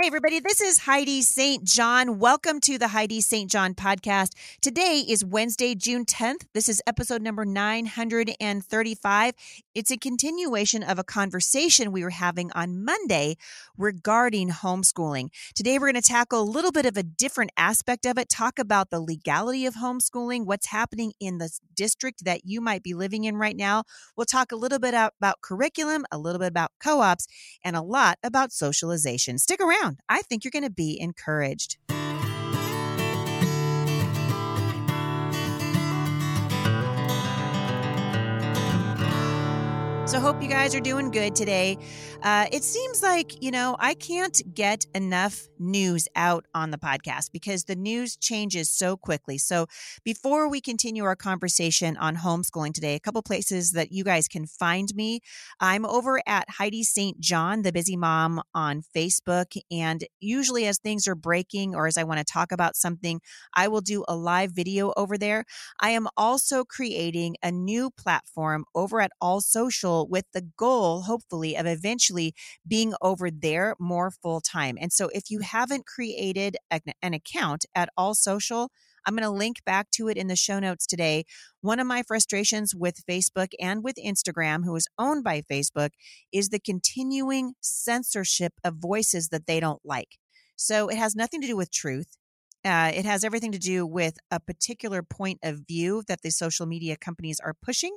Hey, everybody, this is Heidi St. John. Welcome to the Heidi St. John podcast. Today is Wednesday, June 10th. This is episode number 935. It's a continuation of a conversation we were having on Monday regarding homeschooling. Today, we're going to tackle a little bit of a different aspect of it, talk about the legality of homeschooling, what's happening in the district that you might be living in right now. We'll talk a little bit about curriculum, a little bit about co ops, and a lot about socialization. Stick around around. I think you're going to be encouraged. So, hope you guys are doing good today. Uh, it seems like, you know, I can't get enough news out on the podcast because the news changes so quickly. So, before we continue our conversation on homeschooling today, a couple places that you guys can find me. I'm over at Heidi St. John, the busy mom on Facebook. And usually, as things are breaking or as I want to talk about something, I will do a live video over there. I am also creating a new platform over at AllSocial with the goal, hopefully, of eventually being over there more full time. And so if you haven't created an account at AllSocial, I'm going to link back to it in the show notes today. One of my frustrations with Facebook and with Instagram, who is owned by Facebook, is the continuing censorship of voices that they don't like. So it has nothing to do with truth. Uh, it has everything to do with a particular point of view that the social media companies are pushing.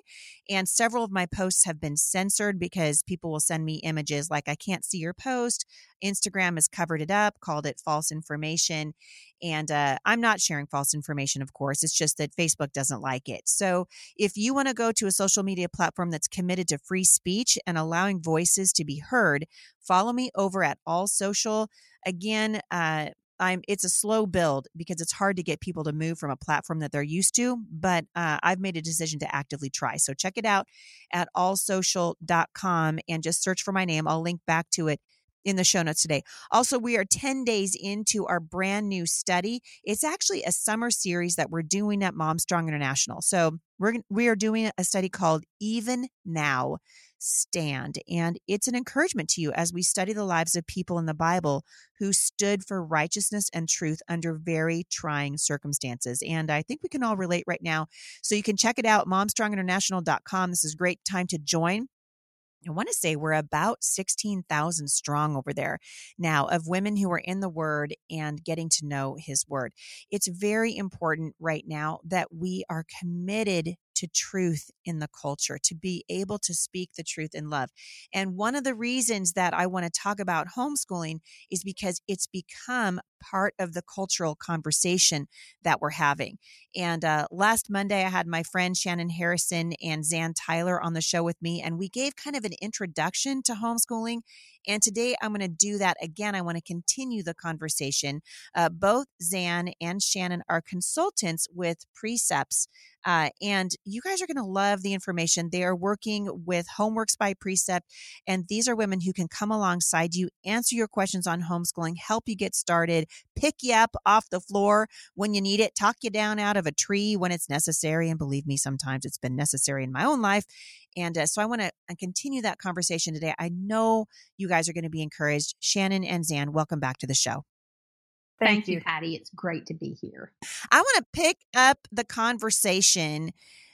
And several of my posts have been censored because people will send me images like, I can't see your post. Instagram has covered it up, called it false information. And uh, I'm not sharing false information, of course. It's just that Facebook doesn't like it. So if you want to go to a social media platform that's committed to free speech and allowing voices to be heard, follow me over at AllSocial. Again, uh, I'm it's a slow build because it's hard to get people to move from a platform that they're used to, but uh, I've made a decision to actively try. So check it out at allsocial.com and just search for my name. I'll link back to it in the show notes today. Also, we are 10 days into our brand new study. It's actually a summer series that we're doing at MomStrong International. So, we're we are doing a study called Even Now stand. And it's an encouragement to you as we study the lives of people in the Bible who stood for righteousness and truth under very trying circumstances. And I think we can all relate right now. So you can check it out, momstronginternational.com. This is a great time to join. I want to say we're about 16,000 strong over there now of women who are in the word and getting to know his word. It's very important right now that we are committed to truth in the culture, to be able to speak the truth in love. And one of the reasons that I want to talk about homeschooling is because it's become part of the cultural conversation that we're having. And uh, last Monday, I had my friend Shannon Harrison and Zan Tyler on the show with me, and we gave kind of an introduction to homeschooling. And today I'm going to do that again. I want to continue the conversation. Uh, both Zan and Shannon are consultants with Precepts uh, and you guys are going to love the information. They are working with Homeworks by Precept. And these are women who can come alongside you, answer your questions on homeschooling, help you get started, pick you up off the floor when you need it, talk you down out of a tree when it's necessary. And believe me, sometimes it's been necessary in my own life. And uh, so I want to uh, continue that conversation today. I know you guys are going to be encouraged. Shannon and Zan, welcome back to the show. Thank, Thank you, Patty. It's great to be here. I want to pick up the conversation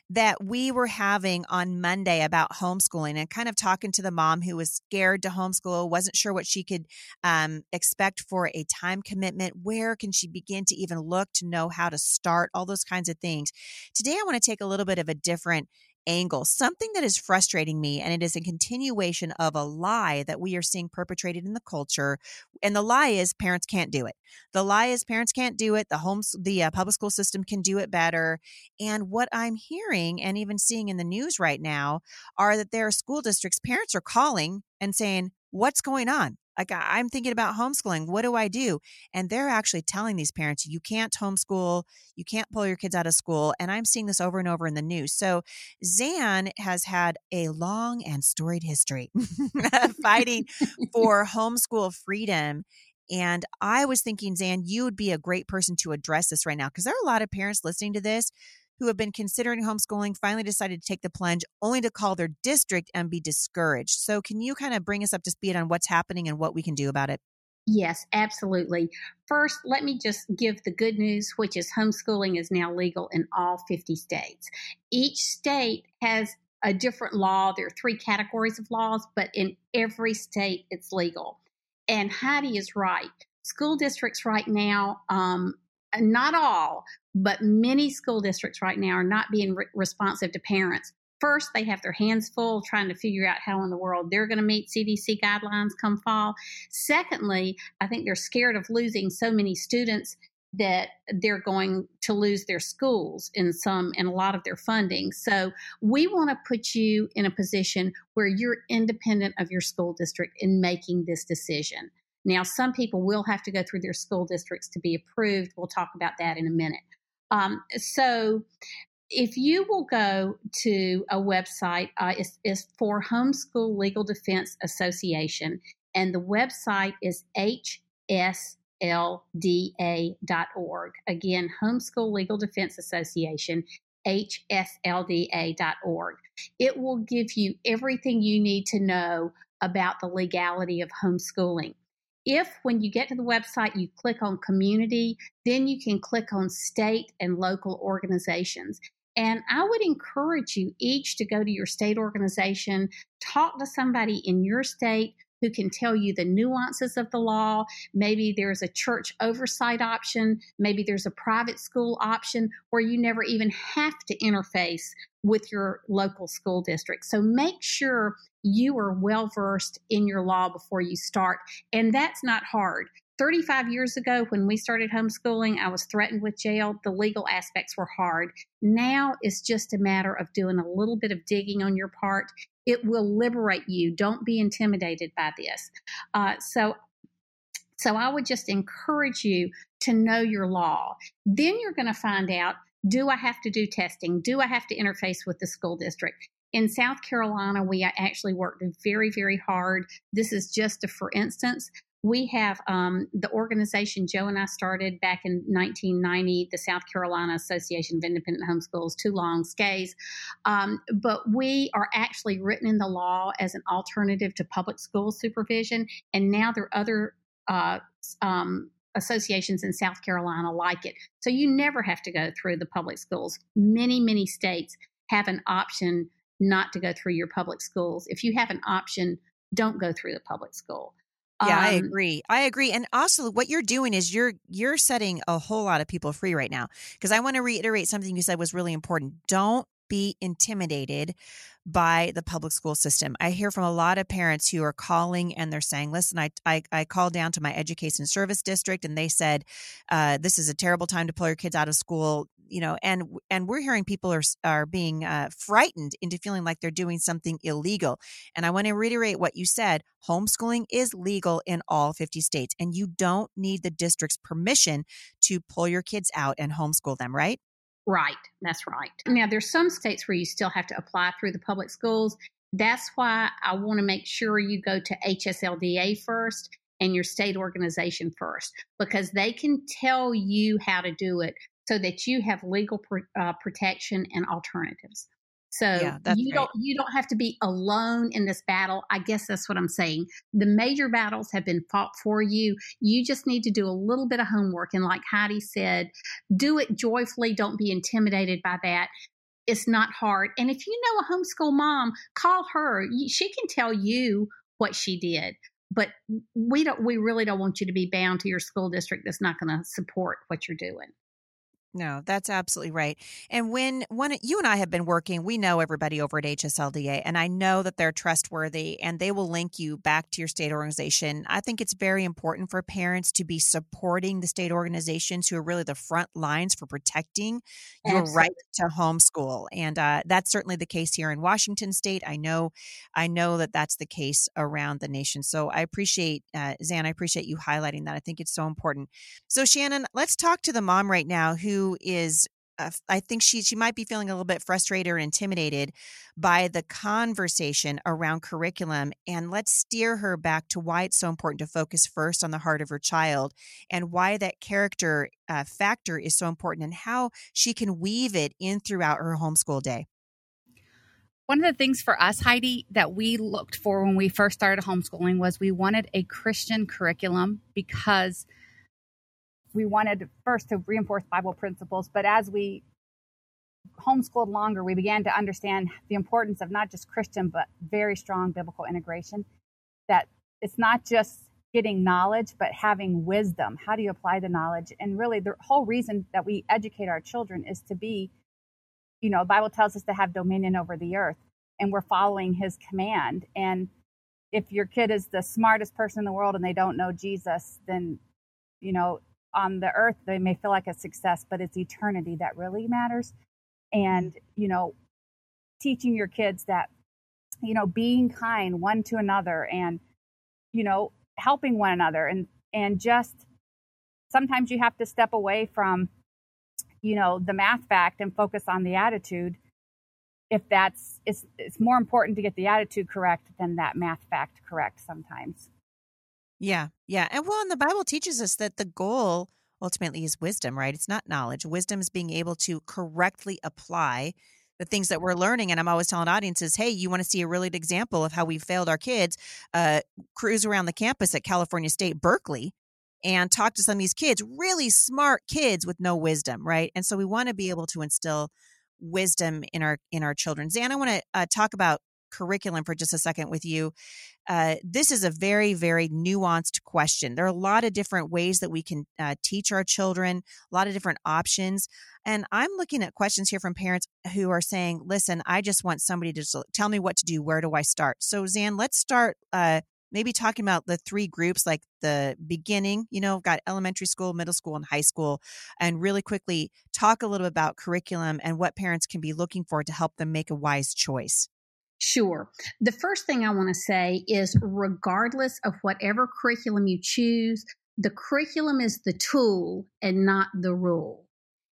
that we were having on Monday about homeschooling and kind of talking to the mom who was scared to homeschool, wasn't sure what she could um, expect for a time commitment. Where can she begin to even look to know how to start? All those kinds of things. Today, I want to take a little bit of a different angle, something that is frustrating me, and it is a continuation of a lie that we are seeing perpetrated in the culture. And the lie is parents can't do it. The lie is parents can't do it. The homes, the uh, public school system can do it better. And what I'm hearing and even seeing in the news right now are that there are school districts, parents are calling and saying, What's going on? Like I'm thinking about homeschooling. What do I do? And they're actually telling these parents, you can't homeschool, you can't pull your kids out of school. And I'm seeing this over and over in the news. So Zan has had a long and storied history fighting for homeschool freedom. And I was thinking, Zan, you would be a great person to address this right now because there are a lot of parents listening to this who have been considering homeschooling finally decided to take the plunge only to call their district and be discouraged. So, can you kind of bring us up to speed on what's happening and what we can do about it? Yes, absolutely. First, let me just give the good news, which is homeschooling is now legal in all 50 states. Each state has a different law. There are three categories of laws, but in every state it's legal. And Heidi is right. School districts right now, um, Uh, not all, but many school districts right now are not being re- responsive to parents first they have their hands full trying to figure out how in the world they're going to meet CDC guidelines come fall. Secondly, I think they're scared of losing so many students that they're going to lose their schools in some and a lot of their funding. So we want to put you in a position where you're independent of your school district in making this decision. Now, some people will have to go through their school districts to be approved. We'll talk about that in a minute. Um, so if you will go to a website, uh, it's, it's, for Homeschool Legal Defense Association, and the website is hslda.org. Again, Homeschool Legal Defense Association, hslda.org. It will give you everything you need to know about the legality of homeschooling. If when you get to the website you click on community, then you can click on state and local organizations. And I would encourage you each to go to your state organization, talk to somebody in your state who can tell you the nuances of the law. Maybe there's a church oversight option. Maybe there's a private school option where you never even have to interface with your local school district. So make sure you are well versed in your law before you start. And that's not hard. 35 years ago, when we started homeschooling, I was threatened with jail. The legal aspects were hard. Now it's just a matter of doing a little bit of digging on your part. It will liberate you. Don't be intimidated by this. Uh, so, so I would just encourage you to know your law. Then you're going to find out do I have to do testing? Do I have to interface with the school district? In South Carolina, we actually worked very, very hard. This is just a for instance we have um, the organization Joe and I started back in 1990, the South Carolina Association of Independent Homeschools, too long, SCAIHS. Um, but we are actually written in the law as an alternative to public school supervision. And now there are other uh, um, associations in South Carolina like it. So you never have to go through the public schools. Many, many states have an option not to go through your public schools. If you have an option, don't go through the public school. Yeah, um, I agree. I agree. And also what you're doing is you're you're setting a whole lot of people free right now. Because I want to reiterate something you said was really important. Don't be intimidated by the public school system. I hear from a lot of parents who are calling and they're saying, listen, I, I, I called down to my education service district and they said, uh, this is a terrible time to pull your kids out of school you know and and we're hearing people are are being uh, frightened into feeling like they're doing something illegal. And i want to reiterate what you said homeschooling is legal in all 50 states and you don't need the district's permission to pull your kids out and homeschool them right? Right that's right. Now there's some states where you still have to apply through the public schools. That's why i want to make sure you go to hslda first and your state organization first because they can tell you how to do it so that you have legal uh, protection and alternatives. So yeah, you don't you don't have to be alone in this battle. I guess that's what I'm saying. The major battles have been fought for you. You just need to do a little bit of homework and like Heidi said, do it joyfully. Don't be intimidated by that. It's not hard. And if you know a homeschool mom, call her. She can tell you what she did. But we don't we really don't want you to be bound to your school district that's not going to support what you're doing. No, that's absolutely right. And when when you and I have been working, we know everybody over at HSLDA, and I know that they're trustworthy, and they will link you back to your state organization. I think it's very important for parents to be supporting the state organizations who are really the front lines for protecting your absolutely. right to homeschool, and uh, that's certainly the case here in Washington State. I know, I know that that's the case around the nation. So I appreciate uh, Zan. I appreciate you highlighting that. I think it's so important. So Shannon, let's talk to the mom right now who is I think she she might be feeling a little bit frustrated or intimidated by the conversation around curriculum and let's steer her back to why it's so important to focus first on the heart of her child and why that character uh, factor is so important and how she can weave it in throughout her homeschool day. One of the things for us, Heidi, that we looked for when we first started homeschooling was we wanted a Christian curriculum because we wanted first to reinforce Bible principles, but as we homeschooled longer, we began to understand the importance of not just Christian, but very strong biblical integration. That it's not just getting knowledge, but having wisdom. How do you apply the knowledge? And really, the whole reason that we educate our children is to be, you know, the Bible tells us to have dominion over the earth, and we're following his command. And if your kid is the smartest person in the world and they don't know Jesus, then, you know, on the earth, they may feel like a success, but it's eternity that really matters. And, mm-hmm. you know, teaching your kids that, you know, being kind one to another and, you know, helping one another and and just sometimes you have to step away from you know the math fact and focus on the attitude. If that's it's it's more important to get the attitude correct than that math fact correct sometimes yeah yeah and well and the bible teaches us that the goal ultimately is wisdom right it's not knowledge wisdom is being able to correctly apply the things that we're learning. And I'm always telling audiences, hey, you want to see a really good example of how we failed our kids? Uh, cruise around the campus at California State, Berkeley, and talk to some of these kids, really smart kids with no wisdom, right? And so we want to be able to instill wisdom in our in our children. Zan, I want to uh, talk about curriculum for just a second with you. Uh, this is a very, very nuanced question. There are a lot of different ways that we can uh, teach our children, a lot of different options. And I'm looking at questions here from parents who are saying, listen, I just want somebody to tell me what to do. Where do I start? So, Zan, let's start. Uh, maybe talking about the three groups like the beginning you know got elementary school middle school and high school and really quickly talk a little about curriculum and what parents can be looking for to help them make a wise choice Sure. The first thing I want to say is regardless of whatever curriculum you choose, the curriculum is the tool and not the rule.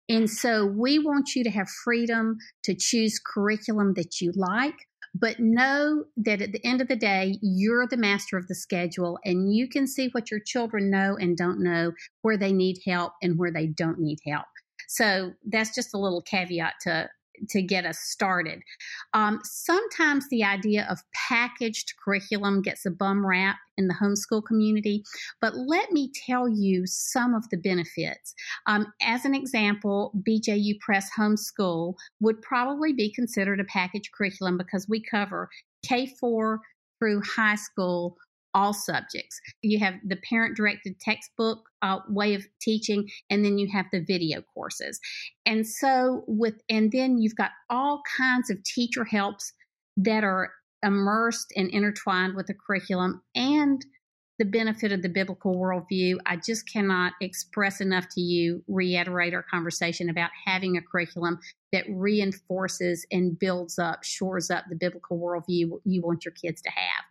And so we want you to have freedom to choose curriculum that you like, but know that at the end of the day, you're the master of the schedule and you can see what your children know and don't know, where they need help and where they don't need help. So that's just a little caveat to to get us started. Um, sometimes the idea of packaged curriculum gets a bum rap in the homeschool community, but let me tell you some of the benefits. Um, as an example, BJU Press Homeschool would probably be considered a packaged curriculum because we cover K 4 through high school all subjects. You have the parent directed textbook uh, way of teaching, and then you have the video courses. And so, with, and then you've got all kinds of teacher helps that are immersed and intertwined with the curriculum and the benefit of the biblical worldview. I just cannot express enough to you, reiterate our conversation about having a curriculum that reinforces and builds up, shores up the biblical worldview you want your kids to have.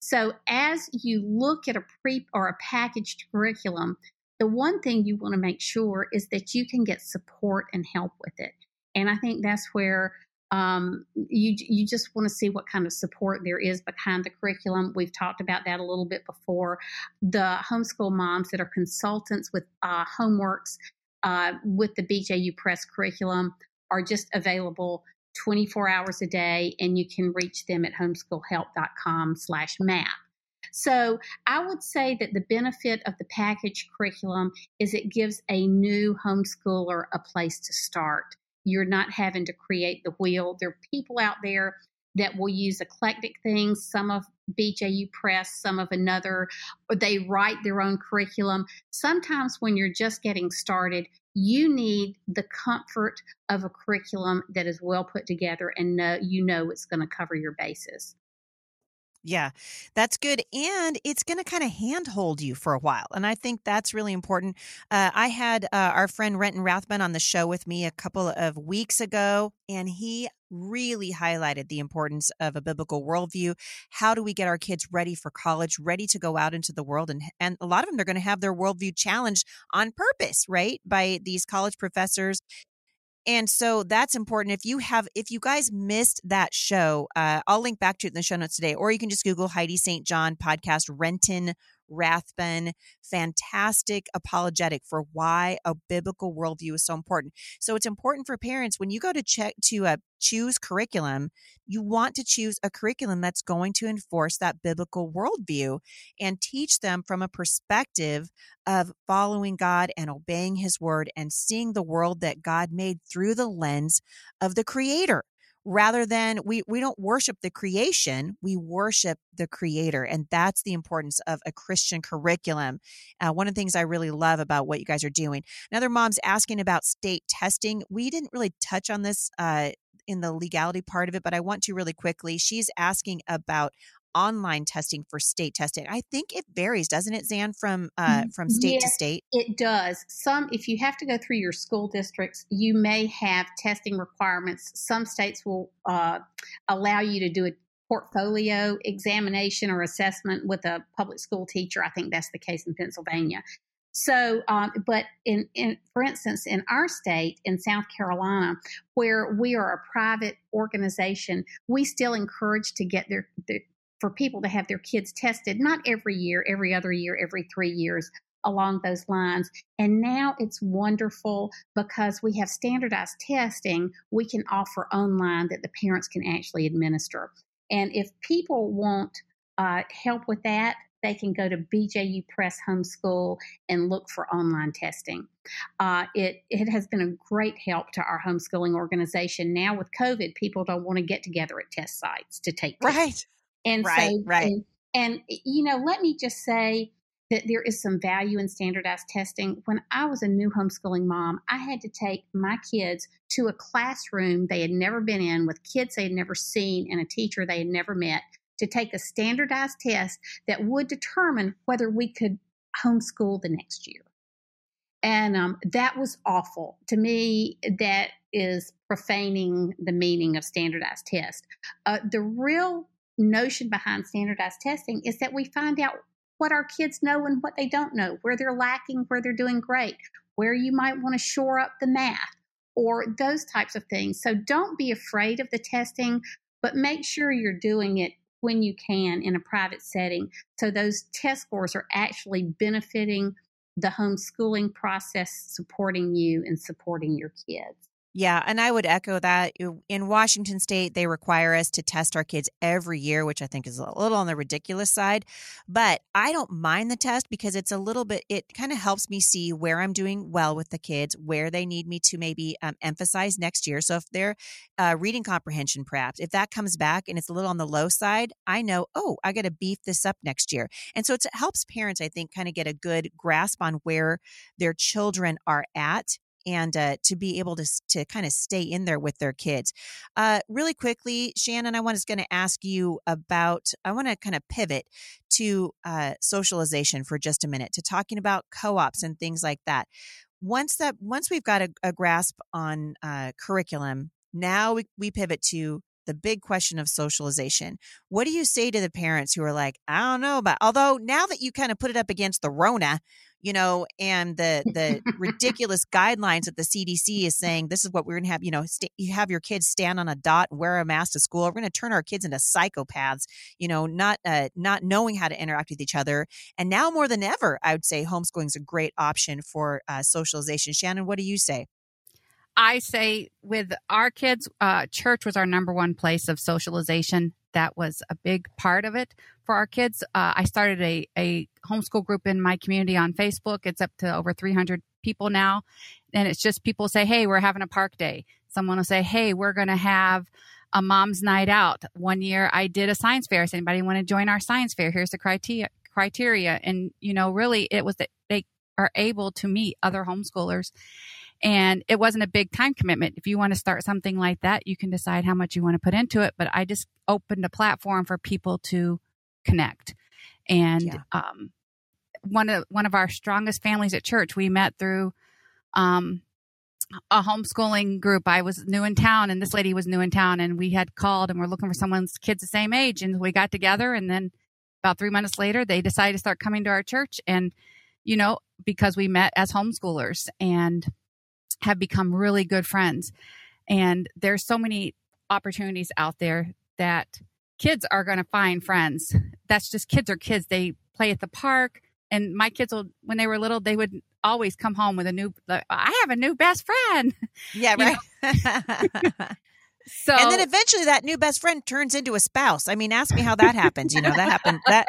So as you look at a pre or a packaged curriculum, the one thing you want to make sure is that you can get support and help with it. And I think that's where um, you you just want to see what kind of support there is behind the curriculum. We've talked about that a little bit before. The homeschool moms that are consultants with uh, homeworks uh, with the BJU Press curriculum are just available 24 hours a day, and you can reach them at homeschoolhelp.com slash map. So I would say that the benefit of the package curriculum is it gives a new homeschooler a place to start. You're not having to create the wheel. There are people out there that will use eclectic things, some of BJU Press, some of another, they write their own curriculum. Sometimes when you're just getting started, you need the comfort of a curriculum that is well put together and know, you know it's going to cover your bases. Yeah, that's good. And it's going to kind of handhold you for a while. And I think that's really important. Uh, I had uh, our friend Renton Rathbun on the show with me a couple of weeks ago, and he really highlighted the importance of a biblical worldview. How do we get our kids ready for college, ready to go out into the world? And, and a lot of them, they're going to have their worldview challenged on purpose, right? By these college professors and so that's important. If you have, if you guys missed that show, uh, I'll link back to it in the show notes today, or you can just Google Heidi St. John podcast Renton Rathbun. Fantastic apologetic for why a biblical worldview is so important. So it's important for parents when you go to check to uh, choose curriculum, you want to choose a curriculum that's going to enforce that biblical worldview and teach them from a perspective of following God and obeying His word and seeing the world that God made through the lens of the Creator rather than we we don't worship the creation we worship the creator and that's the importance of a christian curriculum. Uh, one of the things i really love about what you guys are doing another mom's asking about state testing. We didn't really touch on this uh, in the legality part of it but i want to really quickly. She's asking about online testing for state testing. I think it varies, doesn't it, Zan, from uh, from state yes, to state? It does. Some, if you have to go through your school districts, you may have testing requirements. Some states will uh, allow you to do a portfolio examination or assessment with a public school teacher. I think that's the case in Pennsylvania. So, um, but in, in, for instance, in our state, in South Carolina, where we are a private organization, we still encourage to get their, their for people to have their kids tested, not every year, every other year, every three years, along those lines. And now it's wonderful because we have standardized testing we can offer online that the parents can actually administer. And if people want uh, help with that, they can go to BJU Press Homeschool and look for online testing. Uh, it it has been a great help to our homeschooling organization. Now with COVID, people don't want to get together at test sites to take tests. right. And right, so, right. And, and, you know, let me just say that there is some value in standardized testing. When I was a new homeschooling mom, I had to take my kids to a classroom they had never been in with kids they had never seen and a teacher they had never met to take a standardized test that would determine whether we could homeschool the next year. And um, that was awful. To me, that is profaning the meaning of standardized test. Uh, the real notion behind standardized testing is that we find out what our kids know and what they don't know, where they're lacking, where they're doing great, where you might want to shore up the math or those types of things. So don't be afraid of the testing, but make sure you're doing it when you can in a private setting so those test scores are actually benefiting the homeschooling process, supporting you and supporting your kids. Yeah, and I would echo that. In Washington state, they require us to test our kids every year, which I think is a little on the ridiculous side. But I don't mind the test because it's a little bit, it kind of helps me see where I'm doing well with the kids, where they need me to maybe um, emphasize next year. So if their uh, reading comprehension, perhaps, if that comes back and it's a little on the low side, I know, oh, I got to beef this up next year. And so it helps parents, I think, kind of get a good grasp on where their children are at and uh, to be able to to kind of stay in there with their kids. Uh, really quickly, Shannon, I was going to ask you about. I want to kind of pivot to uh, socialization for just a minute to talking about co-ops and things like that. Once that once we've got a, a grasp on uh, curriculum, now we, we pivot to the big question of socialization. What do you say to the parents who are like, I don't know about, although now that you kind of put it up against the Rona, you know, and the the ridiculous guidelines that the CDC is saying this is what we're going to have. You know, st- you have your kids stand on a dot, wear a mask to school. We're going to turn our kids into psychopaths. You know, not uh, not knowing how to interact with each other. And now more than ever, I would say homeschooling is a great option for uh, socialization. Shannon, what do you say? I say with our kids, uh, church was our number one place of socialization that was a big part of it for our kids. Uh, I started a, a homeschool group in my community on Facebook. It's up to over 300 people now. And it's just people say, hey, we're having a park day. Someone will say, hey, we're going to have a mom's night out. One year I did a science fair. Does anybody want to join our science fair? Here's the criteria. criteria. And, you know, really it was that they are able to meet other homeschoolers and it wasn't a big time commitment. If you want to start something like that, you can decide how much you want to put into it. But I just opened a platform for people to connect. And yeah. um, one of one of our strongest families at church, we met through um, a homeschooling group. I was new in town, and this lady was new in town, and we had called and we're looking for someone's kids the same age, and we got together, and then about three months later, they decided to start coming to our church, and you know because we met as homeschoolers and have become really good friends. And there's so many opportunities out there that kids are going to find friends. That's just kids are kids. They play at the park. And my kids will, when they were little, they would always come home with a new, I have a new best friend. Yeah, right. So And then eventually that new best friend turns into a spouse. I mean, ask me how that happens. You know, that happened that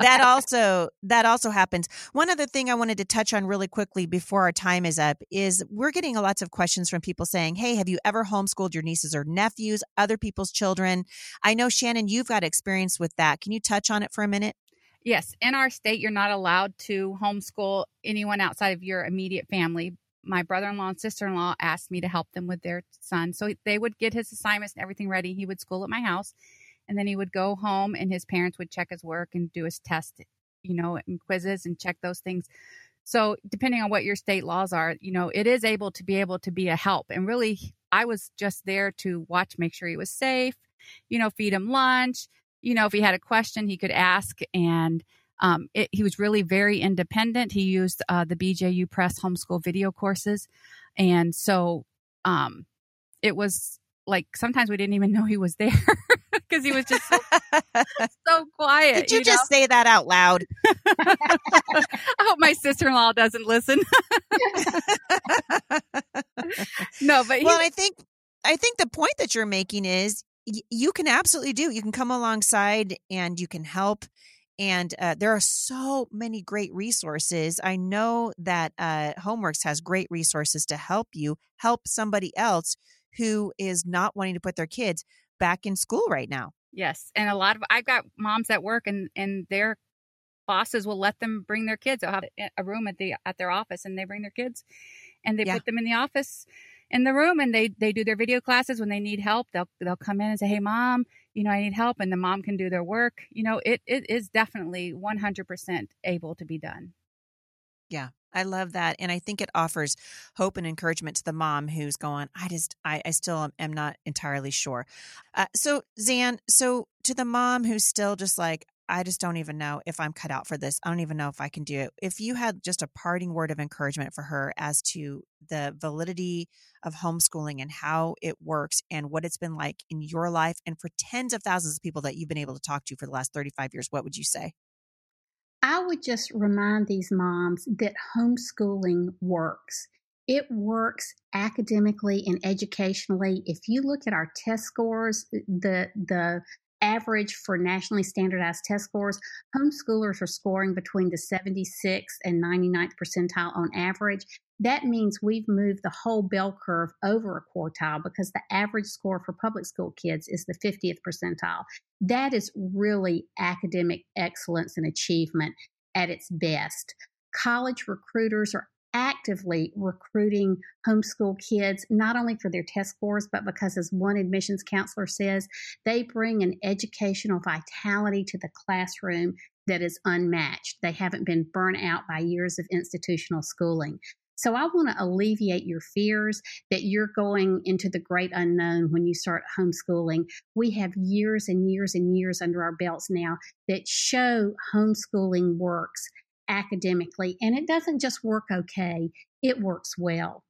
that also that also happens. One other thing I wanted to touch on really quickly before our time is up is we're getting lots of questions from people saying, Hey, have you ever homeschooled your nieces or nephews, other people's children? I know Shannon, you've got experience with that. Can you touch on it for a minute? Yes, in our state, you're not allowed to homeschool anyone outside of your immediate family, my brother-in-law and sister-in-law asked me to help them with their son. So they would get his assignments and everything ready. He would school at my house and then he would go home and his parents would check his work and do his test, you know, and quizzes and check those things. So depending on what your state laws are, you know, it is able to be able to be a help. And really I was just there to watch, make sure he was safe, you know, feed him lunch, you know, if he had a question, he could ask and um, it, he was really very independent. He used uh, the BJU Press homeschool video courses. And so um, it was like sometimes we didn't even know he was there because he was just so, so, quiet. Did you, you just know? say that out loud? I hope my sister in law doesn't listen. no, but well, I think I think the point that you're making is y- you can absolutely do. You can come alongside and you can help and uh, there are so many great resources. I know that uh, Homeworks has great resources to help you help somebody else who is not wanting to put their kids back in school right now. Yes, and a lot of I've got moms at work, and and their bosses will let them bring their kids. They'll have a room at the at their office, and they bring their kids, and they yeah. put them in the office in the room and they they do their video classes when they need help they'll they'll come in and say hey mom you know i need help and the mom can do their work you know it it is definitely 100% able to be done. Yeah i love that and i think it offers hope and encouragement to the mom who's going i just i, I still am not entirely sure. Uh, so zan so to the mom who's still just like I just don't even know if I'm cut out for this. I don't even know if I can do it. If you had just a parting word of encouragement for her as to the validity of homeschooling and how it works and what it's been like in your life and for tens of thousands of people that you've been able to talk to for the last 35 years, what would you say? I would just remind these moms that homeschooling works. It works academically and educationally. If you look at our test scores, the the average for nationally standardized test scores, homeschoolers are scoring between the 76th and 99th percentile on average. That means we've moved the whole bell curve over a quartile because the average score for public school kids is the 50th percentile. That is really academic excellence and achievement at its best. College recruiters are actively recruiting homeschool kids, not only for their test scores, but because, as one admissions counselor says, they bring an educational vitality to the classroom that is unmatched. They haven't been burnt out by years of institutional schooling. So I want to alleviate your fears that you're going into the great unknown when you start homeschooling. We have years and years and years under our belts now that show homeschooling works academically, and it doesn't just work okay, it works well.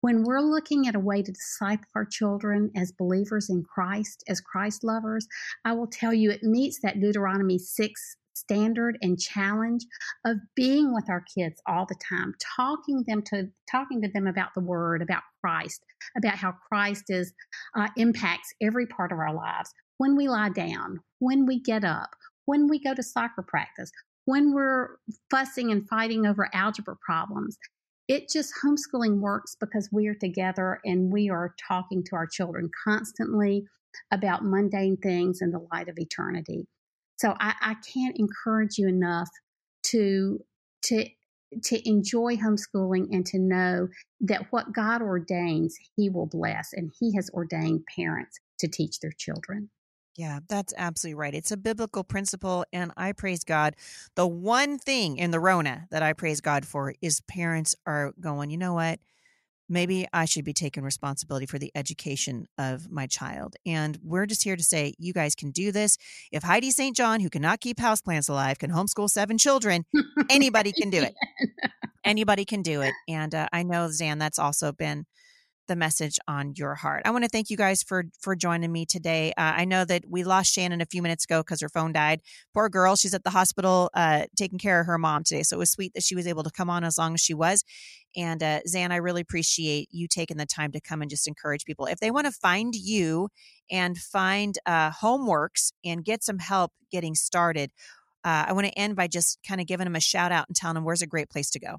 When we're looking at a way to disciple our children as believers in Christ, as Christ lovers, I will tell you it meets that Deuteronomy 6 standard and challenge of being with our kids all the time talking them to talking to them about the word about christ about how christ is uh, impacts every part of our lives when we lie down when we get up when we go to soccer practice when we're fussing and fighting over algebra problems. It just homeschooling works because we are together and we are talking to our children constantly about mundane things in the light of eternity. So I, I can't encourage you enough to to to enjoy homeschooling and to know that what God ordains, He will bless, and He has ordained parents to teach their children. Yeah, that's absolutely right. It's a biblical principle, and I praise God. The one thing in the Rona that I praise God for is parents are going, you know what? Maybe I should be taking responsibility for the education of my child. And we're just here to say, you guys can do this. If Heidi St. John, who cannot keep houseplants alive, can homeschool seven children, anybody can do it. Anybody can do it. And uh, I know, Zan, that's also been the message on your heart. I want to thank you guys for for joining me today. Uh, I know that we lost Shannon a few minutes ago because her phone died. Poor girl, she's at the hospital uh, taking care of her mom today. So it was sweet that she was able to come on as long as she was. And uh, Zan, I really appreciate you taking the time to come and just encourage people. If they want to find you and find uh, homeworks and get some help getting started, uh, I want to end by just kind of giving them a shout out and telling them where's a great place to go.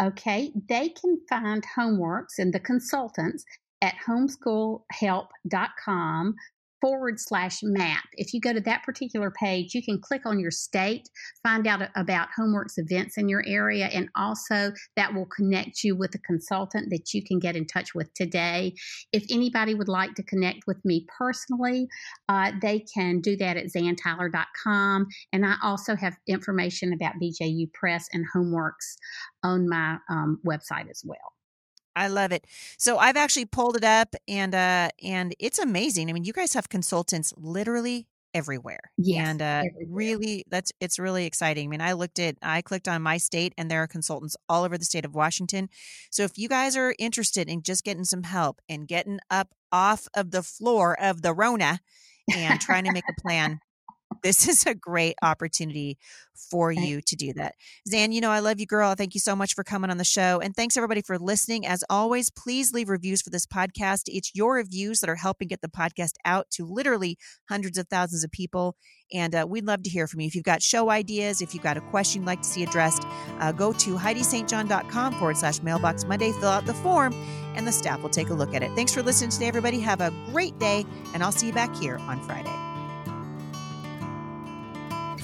Okay, they can find homeworks and the consultants at homeschoolhelp.com forward slash map. If you go to that particular page, you can click on your state, find out about Homeworks events in your area, and also that will connect you with a consultant that you can get in touch with today. If anybody would like to connect with me personally, uh, they can do that at zantyler.com. And I also have information about BJU Press and Homeworks on my um, website as well. I love it. So I've actually pulled it up and uh and it's amazing. I mean, you guys have consultants literally everywhere. Yes, and uh everywhere. really that's it's really exciting. I mean, I looked at I clicked on my state and there are consultants all over the state of Washington. So if you guys are interested in just getting some help and getting up off of the floor of the Rona and trying to make a plan this is a great opportunity for you to do that. Zan, you know, I love you, girl. Thank you so much for coming on the show. And thanks everybody for listening. As always, please leave reviews for this podcast. It's your reviews that are helping get the podcast out to literally hundreds of thousands of people. And uh, we'd love to hear from you. If you've got show ideas, if you've got a question you'd like to see addressed, uh, go to HeidiSt.John.com forward slash mailbox Monday, fill out the form, and the staff will take a look at it. Thanks for listening today, everybody. Have a great day, and I'll see you back here on Friday.